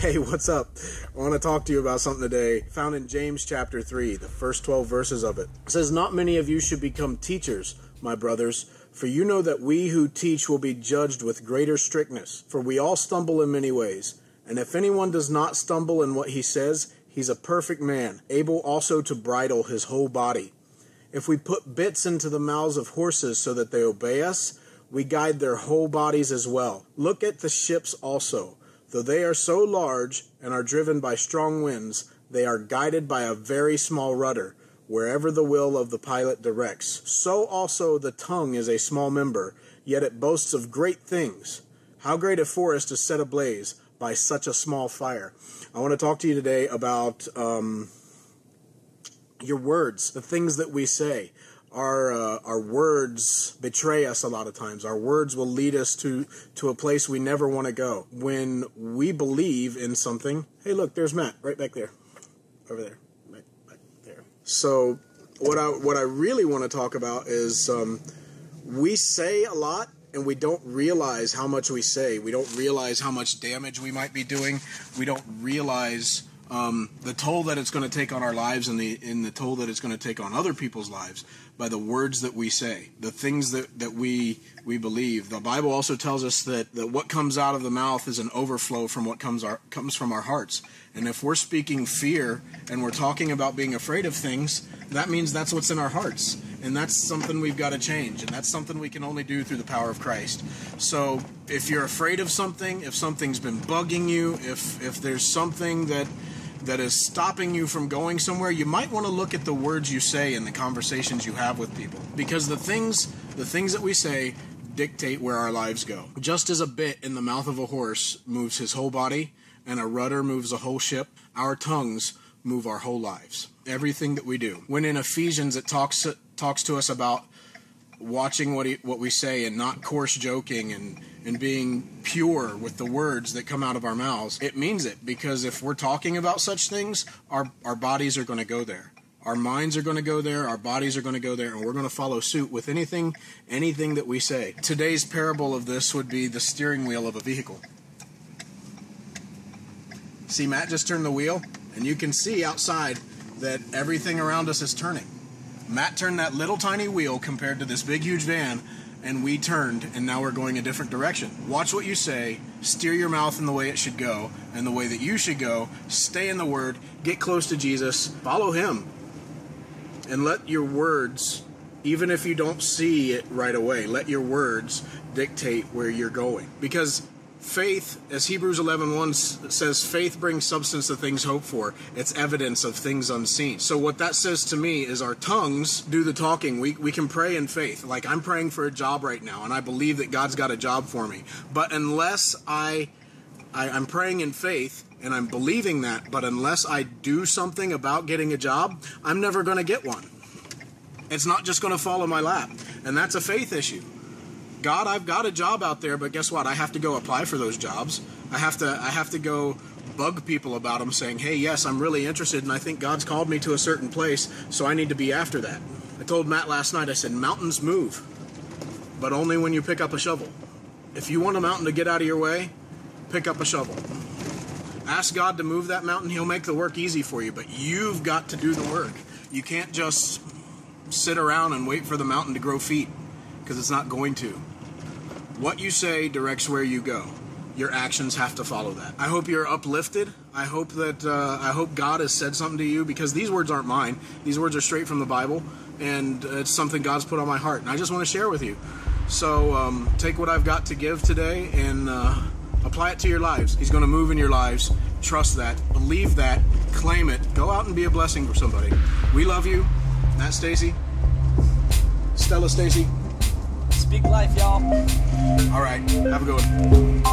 Hey, what's up? I want to talk to you about something today found in James chapter 3, the first 12 verses of it. It says, Not many of you should become teachers, my brothers, for you know that we who teach will be judged with greater strictness. For we all stumble in many ways. And if anyone does not stumble in what he says, he's a perfect man, able also to bridle his whole body. If we put bits into the mouths of horses so that they obey us, we guide their whole bodies as well. Look at the ships also Though they are so large and are driven by strong winds, they are guided by a very small rudder, wherever the will of the pilot directs. So also the tongue is a small member, yet it boasts of great things. How great a forest is set ablaze by such a small fire. I want to talk to you today about um, your words, the things that we say our uh, our words betray us a lot of times. Our words will lead us to to a place we never want to go. When we believe in something, hey, look, there's Matt right back there, over there, right back there. So what I what I really want to talk about is um, we say a lot and we don't realize how much we say. We don't realize how much damage we might be doing. We don't realize um, the toll that it's going to take on our lives and the in the toll that it's going to take on other people's lives by the words that we say, the things that, that we we believe. The Bible also tells us that, that what comes out of the mouth is an overflow from what comes our comes from our hearts. And if we're speaking fear and we're talking about being afraid of things, that means that's what's in our hearts. And that's something we've got to change. And that's something we can only do through the power of Christ. So if you're afraid of something, if something's been bugging you, if if there's something that that is stopping you from going somewhere, you might want to look at the words you say and the conversations you have with people. Because the things the things that we say dictate where our lives go. Just as a bit in the mouth of a horse moves his whole body and a rudder moves a whole ship, our tongues move our whole lives. Everything that we do. When in Ephesians it talks talks to us about watching what he, what we say and not coarse joking and and being pure with the words that come out of our mouths, it means it because if we're talking about such things, our our bodies are going to go there. Our minds are going to go there, our bodies are going to go there, and we're going to follow suit with anything anything that we say. Today's parable of this would be the steering wheel of a vehicle. See, Matt just turned the wheel, and you can see outside that everything around us is turning. Matt turned that little tiny wheel compared to this big huge van and we turned and now we're going a different direction. Watch what you say, steer your mouth in the way it should go and the way that you should go, stay in the word, get close to Jesus, follow him. And let your words, even if you don't see it right away, let your words dictate where you're going. Because faith, as Hebrews 11.1 says, faith brings substance to things hoped for. It's evidence of things unseen. So what that says to me is our tongues do the talking. We, we can pray in faith. Like I'm praying for a job right now, and I believe that God's got a job for me. But unless I, I I'm praying in faith, and I'm believing that, but unless I do something about getting a job, I'm never going to get one. It's not just going to fall in my lap. And that's a faith issue. God, I've got a job out there, but guess what? I have to go apply for those jobs. I have to I have to go bug people about them saying, "Hey, yes, I'm really interested and I think God's called me to a certain place, so I need to be after that." I told Matt last night I said, "Mountains move, but only when you pick up a shovel. If you want a mountain to get out of your way, pick up a shovel. Ask God to move that mountain, he'll make the work easy for you, but you've got to do the work. You can't just sit around and wait for the mountain to grow feet because it's not going to. What you say directs where you go. Your actions have to follow that. I hope you're uplifted. I hope that uh, I hope God has said something to you because these words aren't mine. These words are straight from the Bible, and it's something God's put on my heart, and I just want to share with you. So um, take what I've got to give today and uh, apply it to your lives. He's going to move in your lives. Trust that. Believe that. Claim it. Go out and be a blessing for somebody. We love you. Matt Stacy. Stella Stacy. Speak life, y'all. All right. Have a good one.